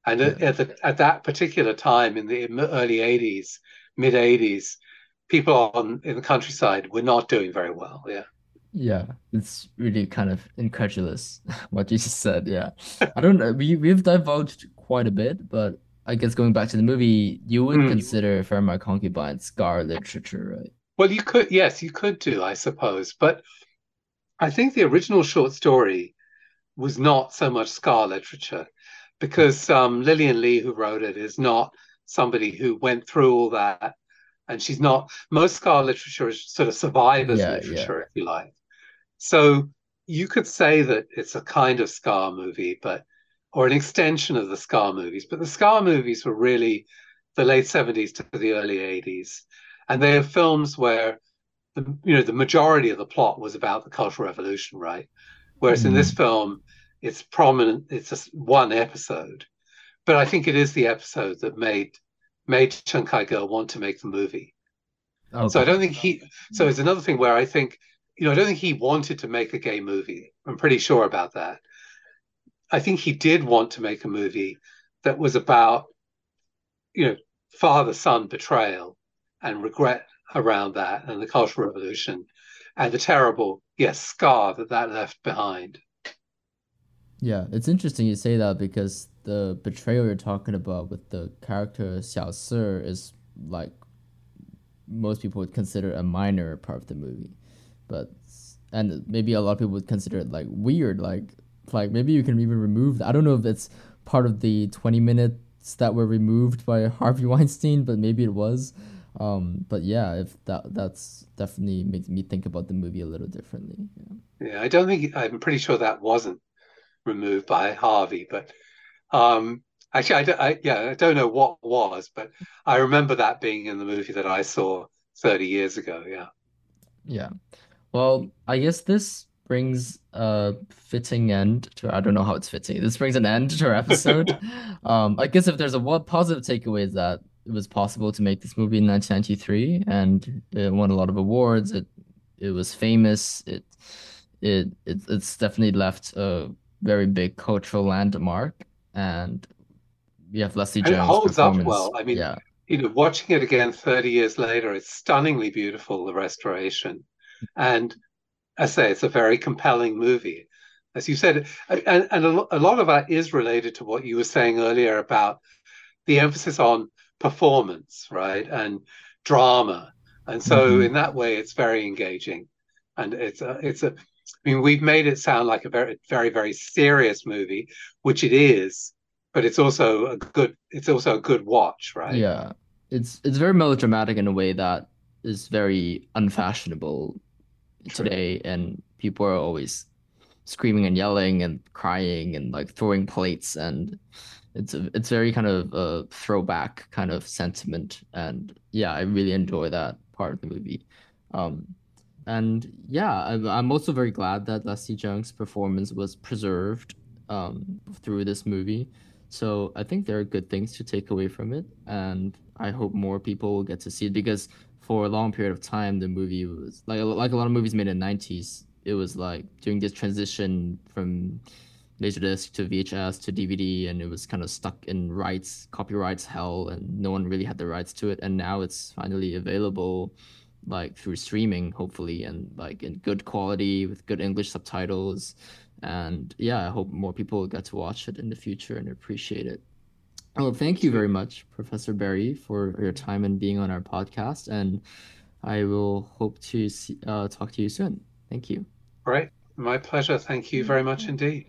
And yeah. At, the, at that particular time in the early 80s, mid 80s, people on in the countryside were not doing very well. Yeah. Yeah, it's really kind of incredulous what you just said. Yeah, I don't know. We we've divulged quite a bit, but I guess going back to the movie, you would Mm. consider Farewell My Concubine scar literature, right? Well, you could, yes, you could do, I suppose. But I think the original short story was not so much scar literature because um, Lillian Lee, who wrote it, is not somebody who went through all that. And she's not, most scar literature is sort of survivors Yeah, yeah. literature, if you like. So you could say that it's a kind of scar movie, but or an extension of the scar movies. But the scar movies were really the late 70s to the early 80s. And they are films where the you know the majority of the plot was about the Cultural Revolution, right? Whereas in this mm. film, it's prominent, it's just one episode. But I think it is the episode that made made Chen Kai-ge want to make the movie. So I don't think he. So it's another thing where I think, you know, I don't think he wanted to make a gay movie. I'm pretty sure about that. I think he did want to make a movie that was about, you know, father-son betrayal and regret around that, and the Cultural Revolution, and the terrible, yes, scar that that left behind. Yeah, it's interesting you say that because the betrayal you're talking about with the character Xiao Si is like most people would consider a minor part of the movie, but and maybe a lot of people would consider it like weird, like like maybe you can even remove that. I don't know if it's part of the twenty minutes that were removed by Harvey Weinstein, but maybe it was. Um, but yeah, if that that's definitely makes me think about the movie a little differently. Yeah. Yeah, I don't think I'm pretty sure that wasn't removed by Harvey, but um, actually, I, don't, I yeah, I don't know what was, but I remember that being in the movie that I saw 30 years ago. Yeah. Yeah. Well, I guess this brings a fitting end to, I don't know how it's fitting. This brings an end to our episode. Um, I guess if there's a one positive takeaway is that it was possible to make this movie in 1993 and it won a lot of awards. It it was famous. It it, it it's definitely left a very big cultural landmark and we have Leslie And it holds up well. I mean, yeah. you know, watching it again 30 years later, it's stunningly beautiful, the restoration. And I say it's a very compelling movie. As you said, and, and a, a lot of that is related to what you were saying earlier about the emphasis on performance, right? And drama. And so Mhm. in that way, it's very engaging. And it's a, it's a, I mean, we've made it sound like a very, very, very serious movie, which it is, but it's also a good, it's also a good watch, right? Yeah, it's it's very melodramatic in a way that is very unfashionable True. today, and people are always screaming and yelling and crying and like throwing plates, and it's a, it's very kind of a throwback kind of sentiment, and yeah, I really enjoy that part of the movie. Um, and yeah, I'm I'm also very glad that Leslie Cheung's performance was preserved um through this movie. So I think there are good things to take away from it, and I hope more people will get to see it because for a long period of time the movie was like like a lot of movies made in the 90s, it was like during this transition from Laserdisc to VHS to DVD, and it was kind of stuck in rights, copyrights hell, and no one really had the rights to it. And now it's finally available, like through streaming, hopefully, and like in good quality with good English subtitles. And yeah, I hope more people get to watch it in the future and appreciate it. Well, thank you very much, Professor Berry, for your time and being on our podcast. And I will hope to see, uh, talk to you soon. Thank you. Right. My pleasure. Thank you very much indeed.